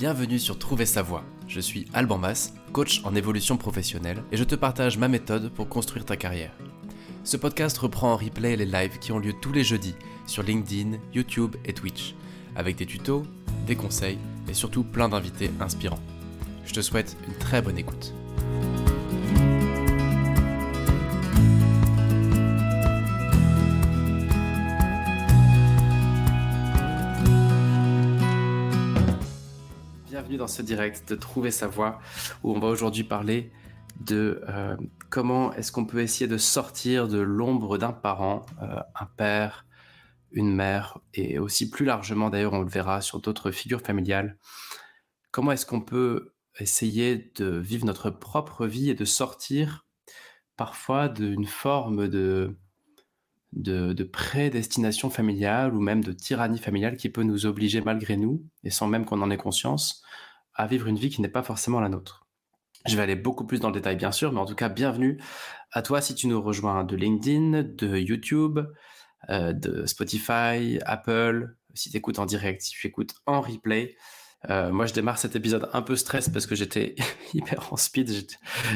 Bienvenue sur Trouver sa voie. Je suis Alban Mas, coach en évolution professionnelle, et je te partage ma méthode pour construire ta carrière. Ce podcast reprend en replay les lives qui ont lieu tous les jeudis sur LinkedIn, YouTube et Twitch, avec des tutos, des conseils et surtout plein d'invités inspirants. Je te souhaite une très bonne écoute. Dans ce direct de Trouver sa voie où on va aujourd'hui parler de euh, comment est-ce qu'on peut essayer de sortir de l'ombre d'un parent, euh, un père, une mère, et aussi plus largement d'ailleurs on le verra sur d'autres figures familiales. Comment est-ce qu'on peut essayer de vivre notre propre vie et de sortir parfois d'une forme de, de, de, prédestination familiale ou même de tyrannie familiale qui peut nous obliger malgré nous, et sans même qu'on en ait conscience, à vivre une vie qui n'est pas forcément la nôtre. Je vais aller beaucoup plus dans le détail, bien sûr, mais en tout cas, bienvenue à toi si tu nous rejoins de LinkedIn, de YouTube, euh, de Spotify, Apple, si tu écoutes en direct, si tu écoutes en replay. Euh, moi, je démarre cet épisode un peu stress parce que j'étais hyper en speed.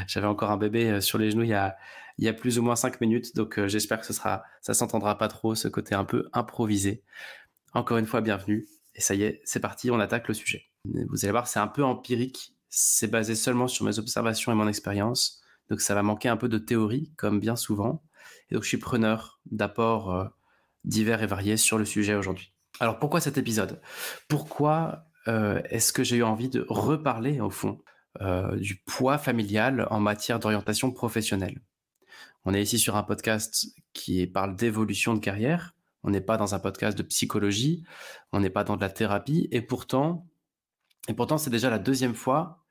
J'avais encore un bébé euh, sur les genoux il y a, plus ou moins cinq minutes, donc j'espère que ce sera, ça s'entendra pas trop, ce côté un peu improvisé. Encore une fois, bienvenue. Et ça y est, c'est parti, on attaque le sujet. Vous allez voir, c'est un peu empirique c'est basé seulement sur mes observations et mon expérience. Donc ça va manquer un peu de théorie, comme bien souvent. Et donc je suis preneur d'apports euh, divers et variés sur le sujet aujourd'hui. Alors pourquoi cet épisode? Pourquoi euh, est-ce que j'ai eu envie de reparler au fond euh, du poids familial en matière d'orientation professionnelle? On est ici sur un podcast qui parle d'évolution de carrière. On n'est pas dans un podcast de psychologie. On n'est pas dans de la thérapie. Et pourtant, et pourtant, c'est déjà la deuxième fois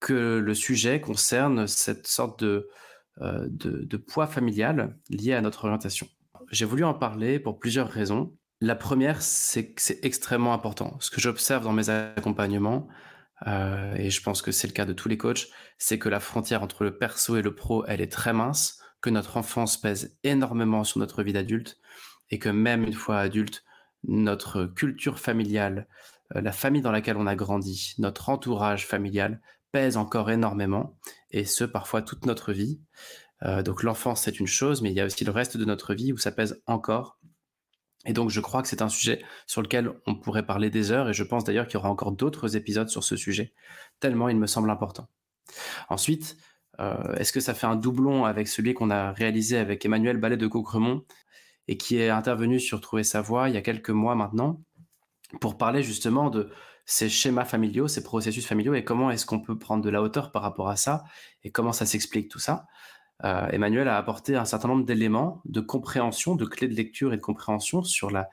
que le sujet concerne cette sorte de, euh, de, poids familial lié à notre orientation. J'ai voulu en parler pour plusieurs raisons. La première, c'est que c'est extrêmement important. Ce que j'observe dans mes accompagnements, euh, et je pense que c'est le cas de tous les coachs, c'est que la frontière entre le perso et le pro, elle est très mince, que notre enfance pèse énormément sur notre vie d'adulte, et que même une fois adulte, notre culture familiale, la famille dans laquelle on a grandi, notre entourage familial pèse encore énormément, et ce, parfois toute notre vie. Euh, donc l'enfance, c'est une chose, mais il y a aussi le reste de notre vie où ça pèse encore. Et donc je crois que c'est un sujet sur lequel on pourrait parler des heures, et je pense d'ailleurs qu'il y aura encore d'autres épisodes sur ce sujet, tellement il me semble important. Ensuite, euh, est-ce que ça fait un doublon avec celui qu'on a réalisé avec Emmanuel Ballet de Cocremont, et qui est intervenu sur Trouver sa voix il y a quelques mois maintenant, pour parler justement de ces schémas familiaux, ces processus familiaux et comment est-ce qu'on peut prendre de la hauteur par rapport à ça et comment ça s'explique tout ça. Euh, Emmanuel a apporté un certain nombre d'éléments de compréhension, de clés de lecture et de compréhension sur la,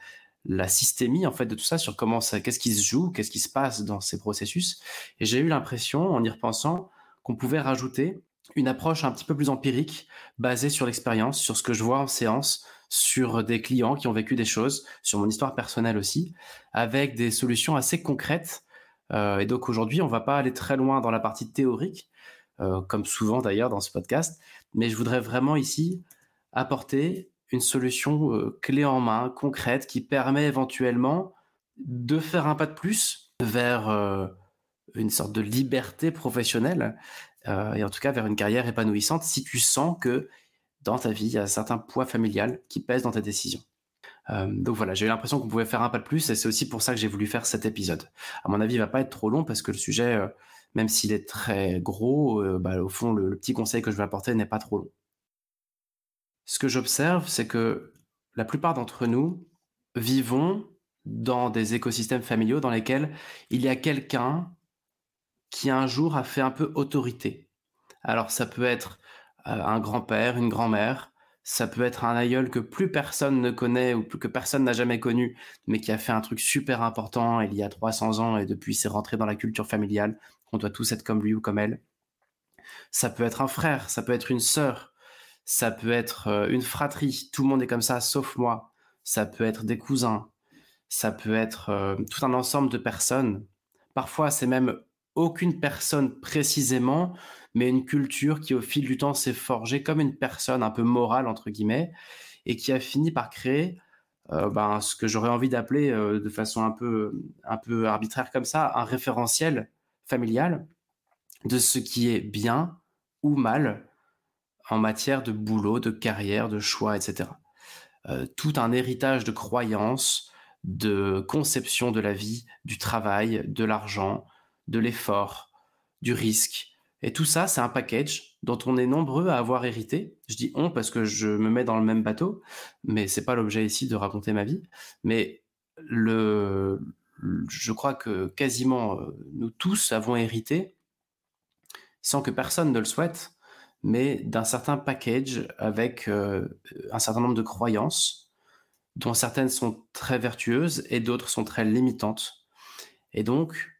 la systémie en fait de tout ça, sur comment ça, qu'est-ce qui se joue, qu'est-ce qui se passe dans ces processus. Et j'ai eu l'impression, en y repensant, qu'on pouvait rajouter une approche un petit peu plus empirique, basée sur l'expérience, sur ce que je vois en séance, sur des clients qui ont vécu des choses, sur mon histoire personnelle aussi, avec des solutions assez concrètes. Euh, et donc aujourd'hui, on va pas aller très loin dans la partie théorique, euh, comme souvent d'ailleurs dans ce podcast, mais je voudrais vraiment ici apporter une solution euh, clé en main, concrète, qui permet éventuellement de faire un pas de plus vers une sorte de liberté professionnelle, et en tout cas vers une carrière épanouissante, si tu sens que dans ta vie, il y a un certain poids familial qui pèse dans ta décision. Euh, donc voilà, j'ai eu l'impression qu'on pouvait faire un pas de plus et c'est aussi pour ça que j'ai voulu faire cet épisode. À mon avis, il va pas être trop long parce que le sujet, euh, même s'il est très gros, euh, bah, au fond, le, petit conseil que je vais apporter n'est pas trop long. Ce que j'observe, c'est que la plupart d'entre nous vivons dans des écosystèmes familiaux dans lesquels il y a quelqu'un qui un jour a fait un peu autorité. Alors ça peut être un grand-père, une grand-mère. Ça peut être un aïeul que plus personne ne connaît ou que personne n'a jamais connu, mais qui a fait un truc super important il y a 300 ans et depuis c'est rentré dans la culture familiale. On doit tous être comme lui ou comme elle. Ça peut être un frère, ça peut être une sœur, ça peut être euh, une fratrie. Tout le monde est comme ça, sauf moi. Ça peut être des cousins. Ça peut être euh, tout un ensemble de personnes. Parfois, c'est même aucune personne précisément, mais une culture qui au fil du temps s'est forgée comme une personne un peu morale entre guillemets et qui a fini par créer euh, ben, ce que j'aurais envie d'appeler de façon un peu, un peu arbitraire comme ça, un référentiel familial de ce qui est bien ou mal en matière de boulot, de carrière, de choix, etc. tout un héritage de croyances, de conception de la vie, du travail, de l'argent, de l'effort, du risque. Et tout ça, c'est un package dont on est nombreux à avoir hérité. Je dis on parce que je me mets dans le même bateau, mais c'est pas l'objet ici de raconter ma vie. Mais le, je crois que quasiment euh, nous tous avons hérité, sans que personne ne le souhaite, mais d'un certain package avec euh, un certain nombre de croyances, dont certaines sont très vertueuses et d'autres sont très limitantes. Et donc,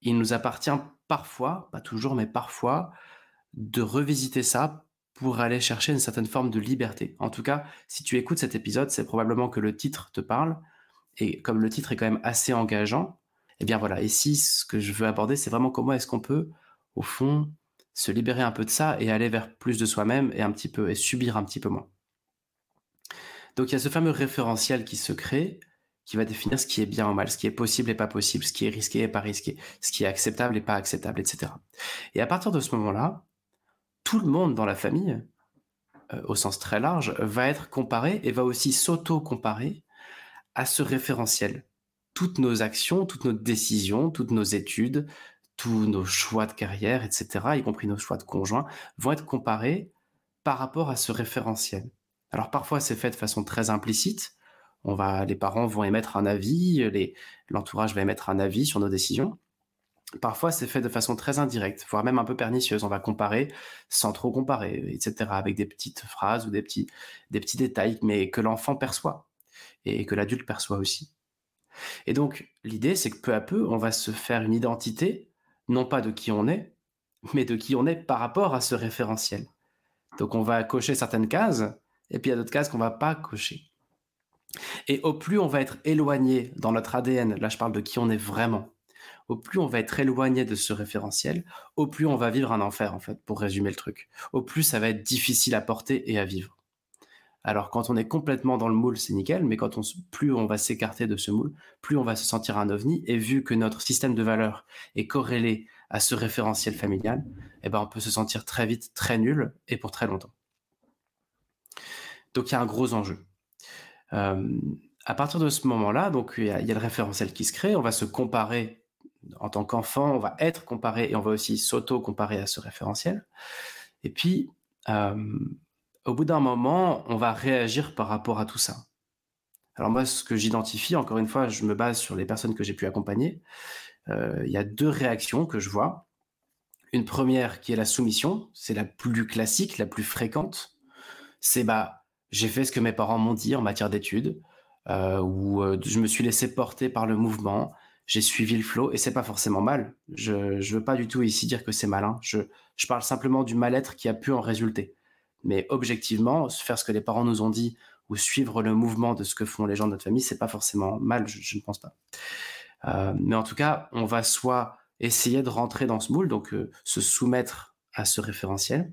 il nous appartient parfois, pas toujours, mais parfois, de revisiter ça pour aller chercher une certaine forme de liberté. En tout cas, si tu écoutes cet épisode, c'est probablement que le titre te parle. Et comme le titre est quand même assez engageant, eh bien voilà, ici, ce que je veux aborder, c'est vraiment comment est-ce qu'on peut, au fond, se libérer un peu de ça et aller vers plus de soi-même et un petit peu, et subir un petit peu moins. Donc il y a ce fameux référentiel qui se crée, qui va définir ce qui est bien ou mal, ce qui est possible et pas possible, ce qui est risqué et pas risqué, ce qui est acceptable et pas acceptable, etc. Et à partir de ce moment-là, tout le monde dans la famille, euh, au sens très large, va être comparé et va aussi s'auto-comparer à ce référentiel. Toutes nos actions, toutes nos décisions, toutes nos études, tous nos choix de carrière, etc., y compris nos choix de conjoint, vont être comparés par rapport à ce référentiel. Alors parfois c'est fait de façon très implicite, on va, les parents vont émettre un avis, l'entourage va émettre un avis sur nos décisions. Parfois, c'est fait de façon très indirecte, voire même un peu pernicieuse. On va comparer sans trop comparer, etc., avec des petites phrases ou des petits, des petits détails, mais que l'enfant perçoit et que l'adulte perçoit aussi. Et donc, l'idée, c'est que peu à peu, on va se faire une identité, non pas de qui on est, mais de qui on est par rapport à ce référentiel. Donc, on va cocher certaines cases, et puis il y a d'autres cases qu'on va pas cocher. Et au plus on va être éloigné dans notre ADN, là je parle de qui on est vraiment, au plus on va être éloigné de ce référentiel, au plus on va vivre un enfer en fait, pour résumer le truc. Au plus ça va être difficile à porter et à vivre. Alors quand on est complètement dans le moule, c'est nickel, mais quand on, plus on va s'écarter de ce moule, plus on va se sentir un ovni. Et vu que notre système de valeurs est corrélé à ce référentiel familial, eh ben on peut se sentir très vite très nul et pour très longtemps. Donc il y a un gros enjeu. Euh, à partir de ce moment-là, donc il y, a, le référentiel qui se crée, on va se comparer en tant qu'enfant, on va être comparé et on va aussi s'auto-comparer à ce référentiel. Et puis, euh, au bout d'un moment, on va réagir par rapport à tout ça. Alors moi, ce que j'identifie, encore une fois, je me base sur les personnes que j'ai pu accompagner. Euh, il y a deux réactions que je vois. Une première qui est la soumission, c'est la plus classique, la plus fréquente. C'est bah j'ai fait ce que mes parents m'ont dit en matière d'études, euh, où euh, je me suis laissé porter par le mouvement, j'ai suivi le flot, et c'est pas forcément mal. Je ne veux pas du tout ici dire que c'est malin. Je, parle simplement du mal-être qui a pu en résulter. Mais objectivement, faire ce que les parents nous ont dit ou suivre le mouvement de ce que font les gens de notre famille, c'est pas forcément mal, je, ne pense pas. Euh, mais en tout cas, on va soit essayer de rentrer dans ce moule, donc euh, se soumettre à ce référentiel.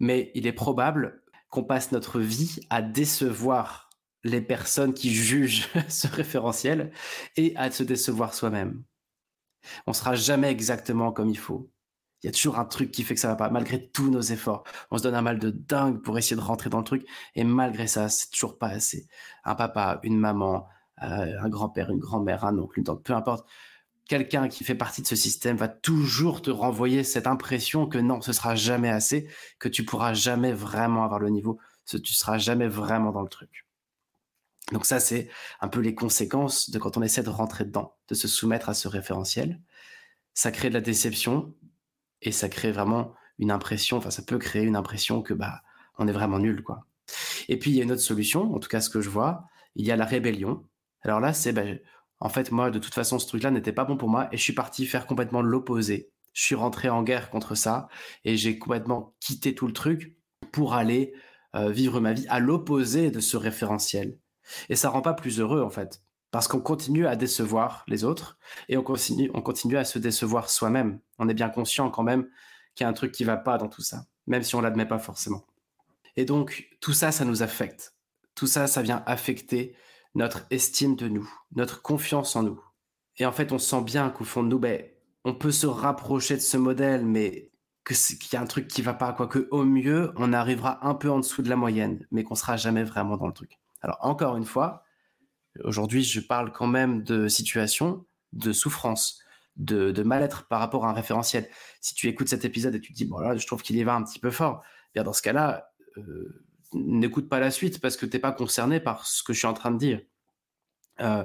Mais il est probable qu'on passe notre vie à décevoir les personnes qui jugent ce référentiel et à se décevoir soi-même. On sera jamais exactement comme il faut. Il y a toujours un truc qui fait que ça va pas, malgré tous nos efforts. On se donne un mal de dingue pour essayer de rentrer dans le truc, et malgré ça, c'est toujours pas assez. Un papa, une maman, euh, un grand-père, une grand-mère, un oncle, une tante, peu importe quelqu'un qui fait partie de ce système va toujours te renvoyer cette impression que non, ce sera jamais assez, que tu pourras jamais vraiment avoir le niveau, que tu seras jamais vraiment dans le truc. Donc ça, c'est un peu les conséquences de quand on essaie de rentrer dedans, de se soumettre à ce référentiel. Ça crée de la déception et ça crée vraiment une impression, enfin ça peut créer une impression que bah on est vraiment nul quoi. Et puis il y a une autre solution, en tout cas ce que je vois, il y a la rébellion. Alors là, c'est bah, en fait, moi, de toute façon, ce truc-là n'était pas bon pour moi et je suis parti faire complètement l'opposé. Je suis rentré en guerre contre ça et j'ai complètement quitté tout le truc pour aller euh, vivre ma vie à l'opposé de ce référentiel. Et ça rend pas plus heureux, en fait, parce qu'on continue à décevoir les autres et on continue, on continue à se décevoir soi-même. On est bien conscient quand même qu'il y a un truc qui va pas dans tout ça, même si on l'admet pas forcément. Et donc, tout ça, ça nous affecte. tout ça, ça vient affecter notre estime de nous, notre confiance en nous. Et en fait, on sent bien qu'au fond de nous, ben, on peut se rapprocher de ce modèle, mais qu'il y a un truc qui va pas, quoi. Que au mieux, on arrivera un peu en dessous de la moyenne, mais qu'on sera jamais vraiment dans le truc. Alors encore une fois, aujourd'hui, je parle quand même de situation, de souffrance, de, mal-être par rapport à un référentiel. Si tu écoutes cet épisode et tu te dis, bon là, je trouve qu'il y va un petit peu fort, bien dans ce cas-là, euh, n'écoute pas la suite parce que tu n'es pas concerné par ce que je suis en train de dire. Euh,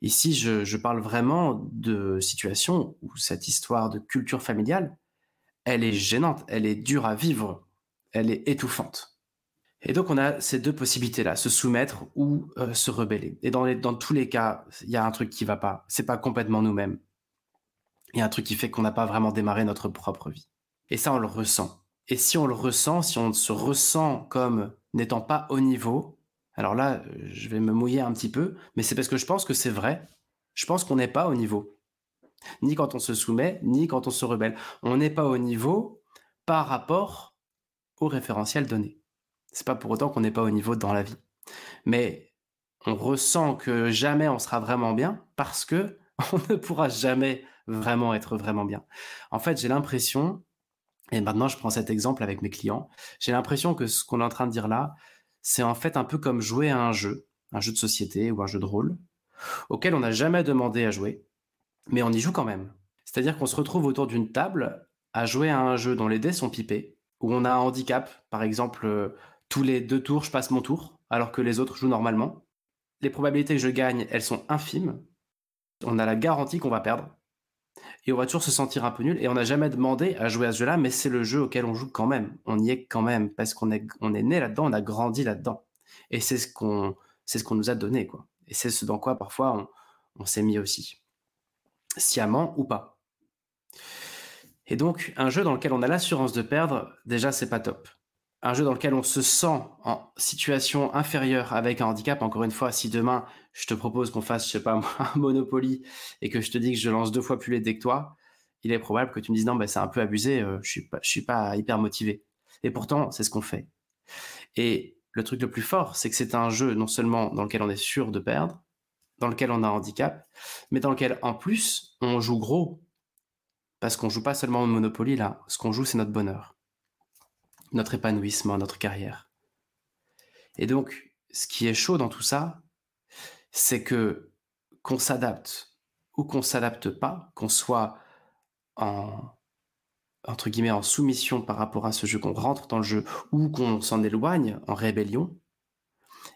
ici, je, parle vraiment de situations où cette histoire de culture familiale, elle est gênante, elle est dure à vivre, elle est étouffante. Et donc, on a ces deux possibilités-là, se soumettre ou euh, se rebeller. Et dans, dans tous les cas, il y a un truc qui va pas. C'est pas complètement nous-mêmes. Il y a un truc qui fait qu'on n'a pas vraiment démarré notre propre vie. Et ça, on le ressent. Et si on le ressent, si on se ressent comme n'étant pas au niveau, alors là, je vais me mouiller un petit peu, mais c'est parce que je pense que c'est vrai. Je pense qu'on n'est pas au niveau. Ni quand on se soumet, ni quand on se rebelle. On n'est pas au niveau par rapport au référentiel donné. C'est pas pour autant qu'on n'est pas au niveau dans la vie. Mais on ressent que jamais on sera vraiment bien parce que on ne pourra jamais vraiment être vraiment bien. En fait, j'ai l'impression, et maintenant je prends cet exemple avec mes clients, j'ai l'impression que ce qu'on est en train de dire là, c'est en fait un peu comme jouer à un jeu, un jeu de société ou un jeu de rôle, auquel on n'a jamais demandé à jouer, mais on y joue quand même. C'est-à-dire qu'on se retrouve autour d'une table à jouer à un jeu dont les dés sont pipés, où on a un handicap, par exemple, euh, tous les deux tours, je passe mon tour, alors que les autres jouent normalement. Les probabilités que je gagne, elles sont infimes. On a la garantie qu'on va perdre et on va toujours se sentir un peu nul et on n'a jamais demandé à jouer à ce jeu-là, mais c'est le jeu auquel on joue quand même. On y est quand même parce qu'on est, on est né là-dedans, on a grandi là-dedans. Et c'est ce qu'on, c'est ce qu'on nous a donné, quoi. Et c'est ce dans quoi parfois on, on s'est mis aussi. Sciemment ou pas. Et donc, un jeu dans lequel on a l'assurance de perdre, déjà, c'est pas top un jeu dans lequel on se sent en situation inférieure avec un handicap. Encore une fois, si demain je te propose qu'on fasse, je sais pas, un Monopoly et que je te dis que je lance deux fois plus les dés que toi, il est probable que tu me dises non, ben, c'est un peu abusé, euh, je suis pas, je suis pas hyper motivé. Et pourtant, c'est ce qu'on fait. Et le truc le plus fort, c'est que c'est un jeu non seulement dans lequel on est sûr de perdre, dans lequel on a un handicap, mais dans lequel en plus on joue gros. Parce qu'on joue pas seulement au Monopoly là, ce qu'on joue c'est notre bonheur notre épanouissement, notre carrière. Et donc, ce qui est chaud dans tout ça, c'est que qu'on s'adapte ou qu'on s'adapte pas, qu'on soit en soumission par rapport à ce jeu, qu'on rentre dans le jeu ou qu'on s'en éloigne en rébellion,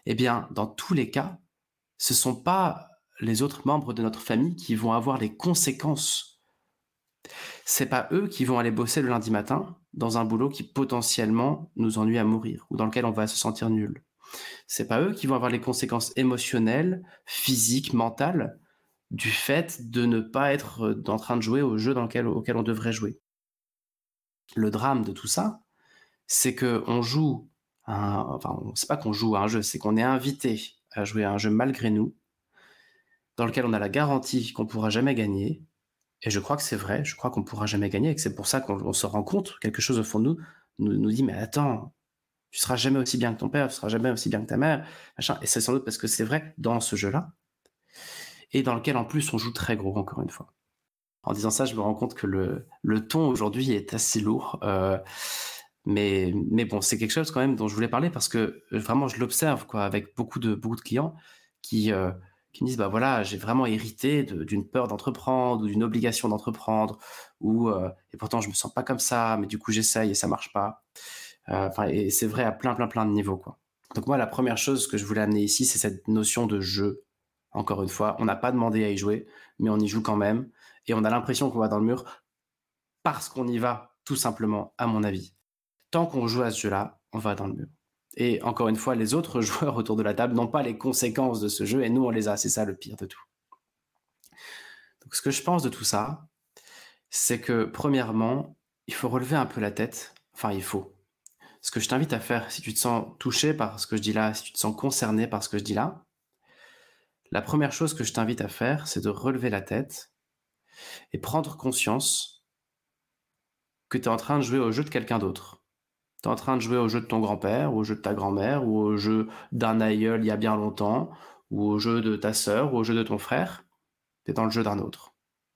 eh bien, dans tous les cas, ce sont pas les autres membres de notre famille qui vont avoir les conséquences. C'est pas eux qui vont aller bosser le lundi matin dans un boulot qui potentiellement nous ennuie à mourir ou dans lequel on va se sentir nul. C'est pas eux qui vont avoir les conséquences émotionnelles, physiques, mentales du fait de ne pas être euh, en train de jouer au jeu dans lequel, auquel on devrait jouer. Le drame de tout ça, c'est que on joue, un, enfin, c'est pas qu'on joue à un jeu, c'est qu'on est invité à jouer à un jeu malgré nous, dans lequel on a la garantie qu'on pourra jamais gagner, et je crois que c'est vrai, je crois qu'on pourra jamais gagner et que c'est pour ça qu'on se rend compte, quelque chose au fond de nous nous, dit, mais attends, tu seras jamais aussi bien que ton père, tu seras jamais aussi bien que ta mère, machin. Et c'est sans doute parce que c'est vrai dans ce jeu-là, et dans lequel en plus on joue très gros, encore une fois. En disant ça, je me rends compte que le, ton aujourd'hui est assez lourd. Euh, mais, bon, c'est quelque chose quand même dont je voulais parler parce que vraiment je l'observe quoi, avec beaucoup de, clients qui, euh, qui me disent bah voilà j'ai vraiment hérité d'une peur d'entreprendre ou d'une obligation d'entreprendre ou euh, et pourtant je me sens pas comme ça mais du coup j'essaye et ça marche pas euh, enfin et c'est vrai à plein plein plein de niveaux quoi donc moi la première chose que je voulais amener ici c'est cette notion de jeu encore une fois on n'a pas demandé à y jouer mais on y joue quand même et on a l'impression qu'on va dans le mur parce qu'on y va tout simplement à mon avis tant qu'on joue à ce jeu là on va dans le mur et encore une fois, les autres joueurs autour de la table n'ont pas les conséquences de ce jeu et nous, on les a. C'est ça le pire de tout. Donc, ce que je pense de tout ça, c'est que premièrement, il faut relever un peu la tête. Enfin, il faut. Ce que je t'invite à faire, si tu te sens touché par ce que je dis là, si tu te sens concerné par ce que je dis là, la première chose que je t'invite à faire, c'est de relever la tête et prendre conscience que tu es en train de jouer au jeu de quelqu'un d'autre Tu es en train de jouer au jeu de ton grand-père, au jeu de ta grand-mère, ou au jeu d'un aïeul il y a bien longtemps, ou au jeu de ta sœur, ou au jeu de ton frère. Tu es dans le jeu d'un autre.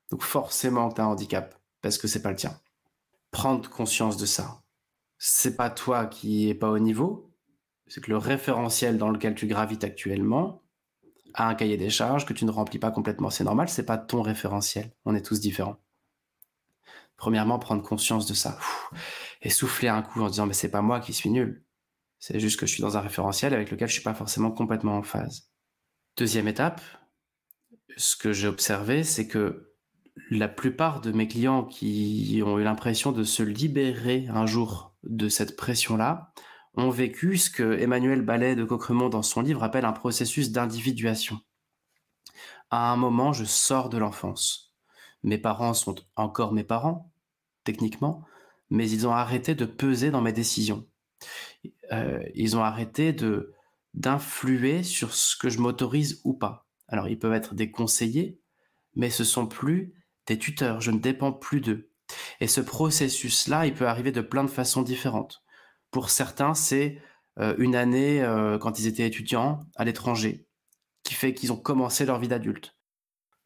Donc forcément tu as un handicap, parce que c'est pas le tien. Prendre conscience de ça. C'est pas toi qui est pas au niveau, c'est que le référentiel dans lequel tu gravites actuellement a un cahier des charges que tu ne remplis pas complètement. C'est normal, c'est pas ton référentiel. On est tous différents. Premièrement, prendre conscience de ça. et souffler un coup en disant, mais c'est pas moi qui suis nul. C'est juste que je suis dans un référentiel avec lequel je suis pas forcément complètement en phase. Deuxième étape, ce que j'ai observé, c'est que la plupart de mes clients qui ont eu l'impression de se libérer un jour de cette pression-là ont vécu ce que Emmanuel Ballet de Cocremont dans son livre appelle un processus d'individuation. À un moment, je sors de l'enfance. Mes parents sont encore mes parents, techniquement, mais ils ont arrêté de peser dans mes décisions. Euh, ils ont arrêté de d'influer sur ce que je m'autorise ou pas. Alors, ils peuvent être des conseillers, mais ce sont plus des tuteurs. Je ne dépends plus d'eux. Et ce processus-là, il peut arriver de plein de façons différentes. Pour certains, c'est euh, une année euh, quand ils étaient étudiants à l'étranger, qui fait qu'ils ont commencé leur vie d'adulte.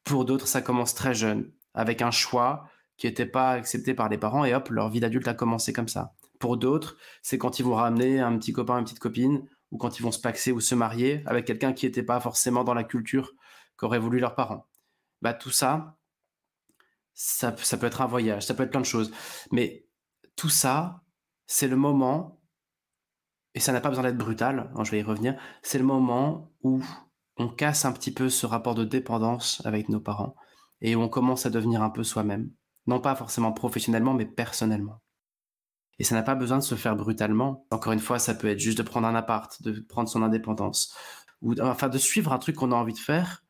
Pour d'autres, ça commence très jeune, avec un choix qui n'était pas accepté par les parents et hop, leur vie d'adulte a commencé comme ça. Pour d'autres, c'est quand ils vont ramener un petit copain, une petite copine, ou quand ils vont se paxer ou se marier avec quelqu'un qui n'était pas forcément dans la culture qu'auraient voulu leurs parents. Bah, tout ça, ça, peut être un voyage, ça peut être plein de choses. Mais tout ça, c'est le moment, et ça n'a pas besoin d'être brutal, hein, je vais y revenir, c'est le moment où on casse un petit peu ce rapport de dépendance avec nos parents et où on commence à devenir un peu soi-même non pas forcément professionnellement, mais personnellement. Et ça n'a pas besoin de se faire brutalement. Encore une fois, ça peut être juste de prendre un appart, de prendre son indépendance, ou enfin de suivre un truc qu'on a envie de faire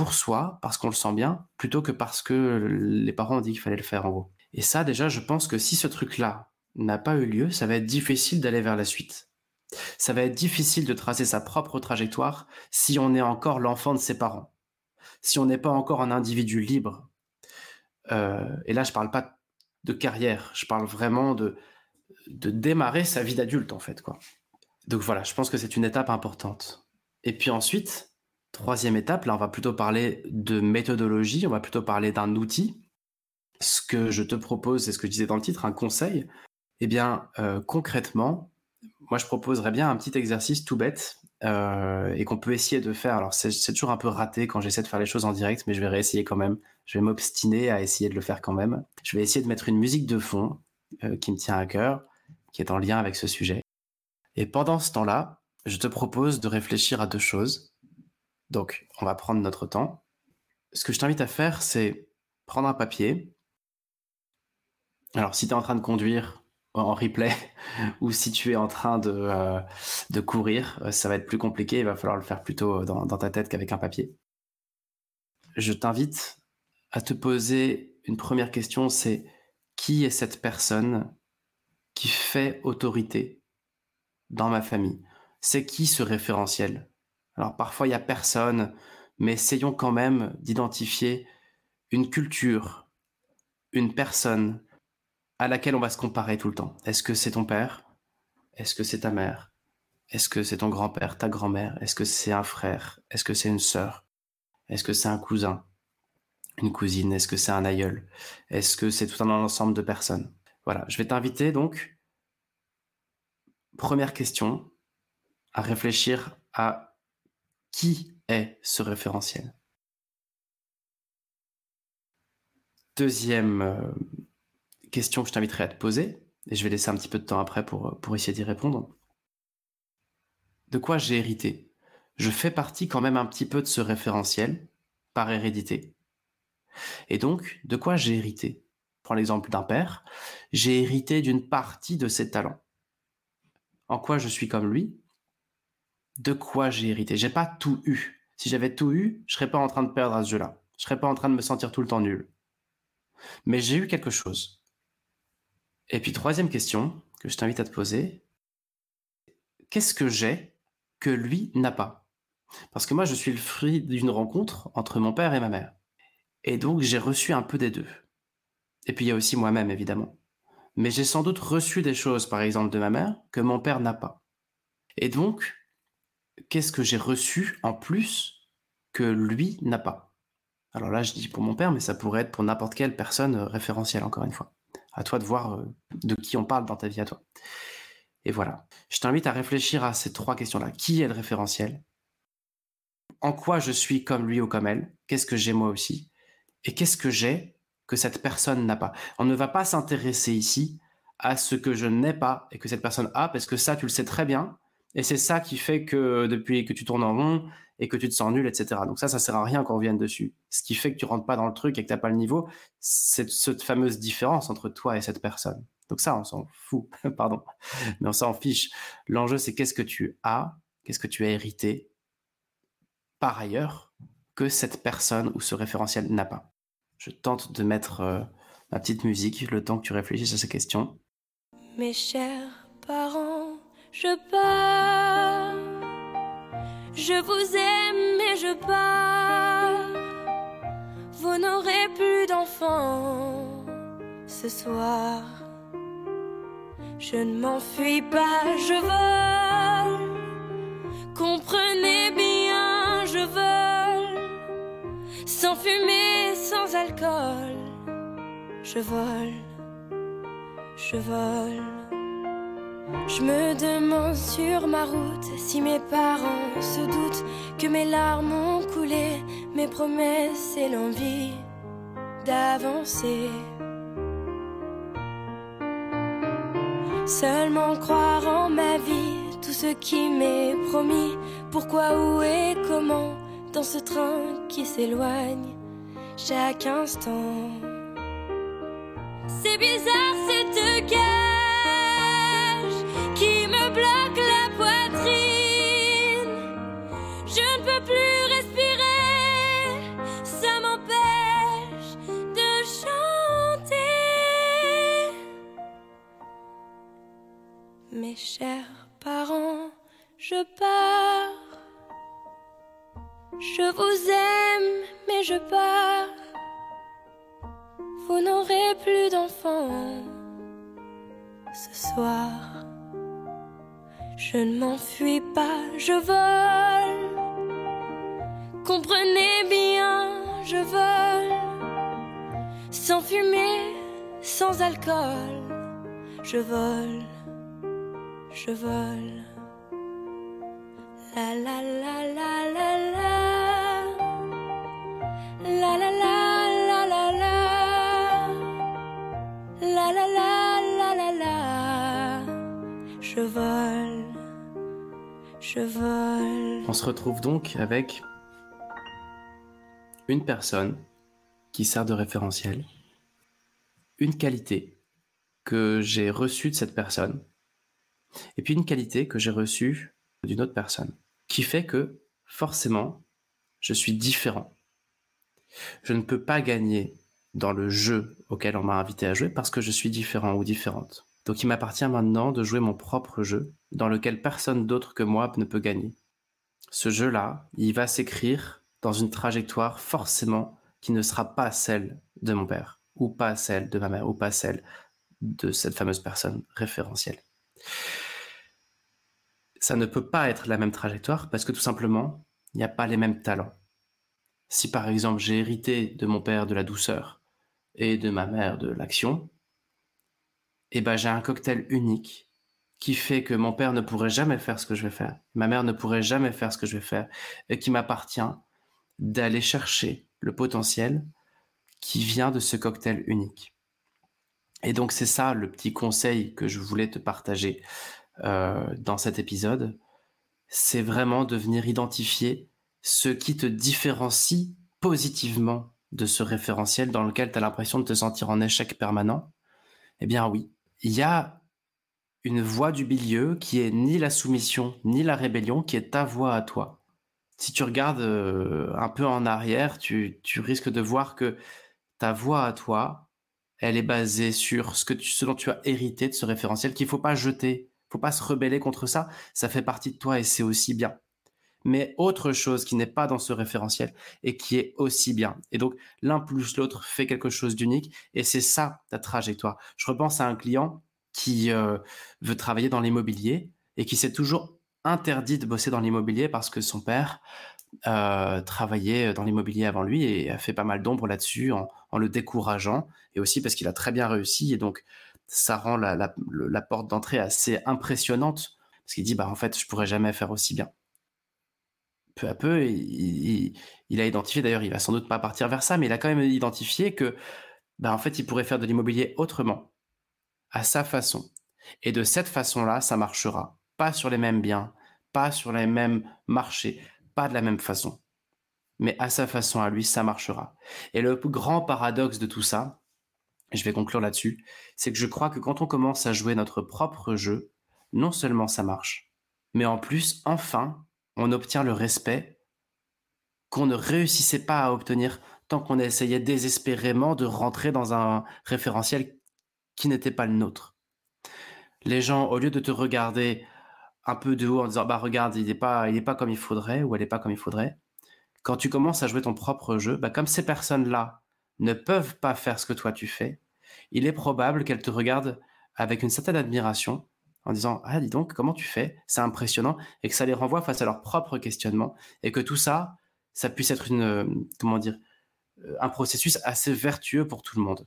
pour soi, parce qu'on le sent bien, plutôt que parce que les parents ont dit qu'il fallait le faire en gros. Et ça, déjà, je pense que si ce truc-là n'a pas eu lieu, ça va être difficile d'aller vers la suite. Ça va être difficile de tracer sa propre trajectoire si on est encore l'enfant de ses parents. Si on n'est pas encore un individu libre, euh, et là, je parle pas de carrière, je parle vraiment de, de démarrer sa vie d'adulte, en fait. Quoi. Donc voilà, je pense que c'est une étape importante. Et puis ensuite, troisième étape, là, on va plutôt parler de méthodologie, on va plutôt parler d'un outil. Ce que je te propose, c'est ce que je disais dans le titre, un conseil. Eh bien, euh, concrètement, moi, je proposerais bien un petit exercice tout bête euh, et qu'on peut essayer de faire. Alors, c'est toujours un peu raté quand j'essaie de faire les choses en direct, mais je vais réessayer quand même. Je vais m'obstiner à essayer de le faire quand même. Je vais essayer de mettre une musique de fond euh, qui me tient à cœur, qui est en lien avec ce sujet. Et pendant ce temps-là, je te propose de réfléchir à deux choses. Donc, on va prendre notre temps. Ce que je t'invite à faire, c'est prendre un papier. Alors, si tu es en train de conduire, en replay ou si tu es en train de, euh, courir, euh, ça va être plus compliqué. Il va falloir le faire plutôt dans, dans ta tête qu'avec un papier. Je t'invite à te poser une première question, c'est qui est cette personne qui fait autorité dans ma famille? C'est qui ce référentiel? Alors parfois il y a personne, mais essayons quand même d'identifier une culture, une personne, à laquelle on va se comparer tout le temps. Est-ce que c'est ton père? Est-ce que c'est ta mère? Est-ce que c'est ton grand-père, ta grand-mère? Est-ce que c'est un frère? Est-ce que c'est une sœur? Est-ce que c'est un cousin? Une cousine? Est-ce que c'est un aïeul? Est-ce que c'est tout un ensemble de personnes? Voilà, je vais t'inviter donc, première question, à réfléchir à qui est ce référentiel? Deuxième euh, question que je t'inviterai à te poser, et je vais laisser un petit peu de temps après pour, pour essayer d'y répondre. De quoi j'ai hérité? Je fais partie quand même un petit peu de ce référentiel par hérédité. Et donc, de quoi j'ai hérité? Prends l'exemple d'un père. J'ai hérité d'une partie de ses talents. En quoi je suis comme lui? De quoi j'ai hérité J'ai pas tout eu. Si j'avais tout eu, je serais pas en train de perdre à ce jeu-là. Je serais pas en train de me sentir tout le temps nul. Mais j'ai eu quelque chose. Et puis troisième question que je t'invite à te poser, qu'est-ce que j'ai que lui n'a pas? Parce que moi, je suis le fruit d'une rencontre entre mon père et ma mère. Et donc, j'ai reçu un peu des deux. Et puis, il y a aussi moi-même, évidemment. mais j'ai sans doute reçu des choses, par exemple, de ma mère, que mon père n'a pas. Et donc, qu'est-ce que j'ai reçu en plus que lui n'a pas? Alors là, je dis pour mon père, mais ça pourrait être pour n'importe quelle personne euh, référentielle, encore une fois. À toi de voir euh, de qui on parle dans ta vie à toi. Et voilà. Je t'invite à réfléchir à ces trois questions-là. Qui est le référentiel? En quoi je suis comme lui ou comme elle? Qu'est-ce que j'ai moi aussi? Et qu'est-ce que j'ai que cette personne n'a pas? On ne va pas s'intéresser ici à ce que je n'ai pas et que cette personne a, parce que ça, tu le sais très bien. Et c'est ça qui fait que depuis que tu tournes en rond et que tu te sens nul, etc. Donc ça, ça sert à rien qu'on revienne dessus. Ce qui fait que tu rentres pas dans le truc et que tu n'as pas le niveau, c'est cette fameuse différence entre toi et cette personne. Donc ça, on s'en fout, pardon, mais on s'en fiche. L'enjeu, c'est qu'est-ce que tu as, qu'est-ce que tu as hérité par ailleurs que cette personne ou ce référentiel n'a pas. Je tente de mettre euh, ma petite musique le temps que tu réfléchisses à ces questions. Mes chers parents, je pars. Je vous aime et je pars. Vous n'aurez plus d'enfants ce soir. Je ne m'enfuis pas, je vole. Comprenez bien, je vole. Sans fumée, sans alcool. Je vole, je vole. Je me demande sur ma route si mes parents se doutent que mes larmes ont coulé, mes promesses et l'envie d'avancer. Seulement croire en ma vie, tout ce qui m'est promis. Pourquoi, où et comment, dans ce train qui s'éloigne chaque instant. C'est bizarre cette cage Mes chers parents, je pars. Je vous aime, mais je pars. Vous n'aurez plus d'enfants ce soir. Je ne m'enfuis pas, je vole. Comprenez bien, je vole. Sans fumée, sans alcool. Je vole, je vole. La la la la la la. La la la la la la. La la la la. Je vole. Je vole. On se retrouve donc avec une personne qui sert de référentiel, une qualité que j'ai reçue de cette personne, et puis une qualité que j'ai reçue d'une autre personne, qui fait que forcément, je suis différent. Je ne peux pas gagner dans le jeu auquel on m'a invité à jouer parce que je suis différent ou différente. Donc il m'appartient maintenant de jouer mon propre jeu dans lequel personne d'autre que moi ne peut gagner. Ce jeu-là, il va s'écrire dans une trajectoire forcément qui ne sera pas celle de mon père, ou pas celle de ma mère, ou pas celle de cette fameuse personne référentielle. Ça ne peut pas être la même trajectoire parce que tout simplement, il n'y a pas les mêmes talents. Si par exemple j'ai hérité de mon père de la douceur et de ma mère de l'action, eh ben j'ai un cocktail unique qui fait que mon père ne pourrait jamais faire ce que je vais faire, ma mère ne pourrait jamais faire ce que je vais faire, et qui m'appartient d'aller chercher le potentiel qui vient de ce cocktail unique. Et donc c'est ça le petit conseil que je voulais te partager dans cet épisode, c'est vraiment de venir identifier ce qui te différencie positivement de ce référentiel dans lequel tu as l'impression de te sentir en échec permanent. Eh bien oui, il y a une voie du milieu qui est ni la soumission ni la rébellion, qui est ta voie à toi. Si tu regardes euh, un peu en arrière, tu, risques de voir que ta voie à toi, elle est basée sur ce, que tu, ce dont tu as hérité de ce référentiel qu'il faut pas jeter, faut pas se rebeller contre ça. Ça fait partie de toi et c'est aussi bien. mais autre chose qui n'est pas dans ce référentiel et qui est aussi bien. Et donc, l'un plus l'autre fait quelque chose d'unique et c'est ça ta trajectoire. Je repense à un client qui euh, veut travailler dans l'immobilier et qui s'est toujours interdit de bosser dans l'immobilier parce que son père euh, travaillait dans l'immobilier avant lui et a fait pas mal d'ombre là-dessus en, le décourageant et aussi parce qu'il a très bien réussi et donc ça rend la, porte d'entrée assez impressionnante parce qu'il dit bah en fait je pourrais jamais faire aussi bien peu à peu, il, a identifié, d'ailleurs, il va sans doute pas partir vers ça, mais il a quand même identifié que, bah, en fait, il pourrait faire de l'immobilier autrement, à sa façon. Et de cette façon-là, ça marchera. Pas sur les mêmes biens, pas sur les mêmes marchés, pas de la même façon. Mais à sa façon, à lui, ça marchera. Et le grand paradoxe de tout ça, je vais conclure là-dessus, c'est que je crois que quand on commence à jouer notre propre jeu, non seulement ça marche, mais en plus, enfin, on obtient le respect qu'on ne réussissait pas à obtenir tant qu'on essayait désespérément de rentrer dans un référentiel qui n'était pas le nôtre. Les gens, au lieu de te regarder un peu de haut en disant bah regarde il n'est pas pas comme il faudrait ou elle n'est pas comme il faudrait, quand tu commences à jouer ton propre jeu, bah comme ces personnes-là ne peuvent pas faire ce que toi tu fais, il est probable qu'elles te regardent avec une certaine admiration en disant ah dis donc comment tu fais? C'est impressionnant et que ça les renvoie face à leur propre questionnement et que tout ça ça puisse être une euh, comment dire euh, un processus assez vertueux pour tout le monde.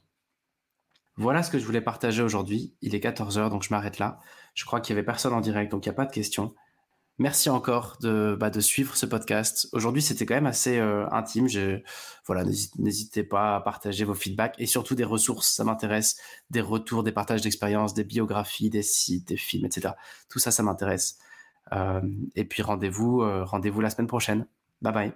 Voilà ce que je voulais partager aujourd'hui. Il est 14h donc je m'arrête là. Je crois qu'il y avait personne en direct donc il n'y a pas de questions. Merci encore de, bah, de suivre ce podcast. Aujourd'hui, c'était quand même assez euh, intime. voilà, n'hésitez pas à partager vos feedbacks et surtout des ressources. Ça m'intéresse, des retours, des partages d'expériences, des biographies, des sites, des films, etc. Tout ça, ça m'intéresse. Euh, et puis rendez-vous, euh, rendez-vous la semaine prochaine. Bye bye.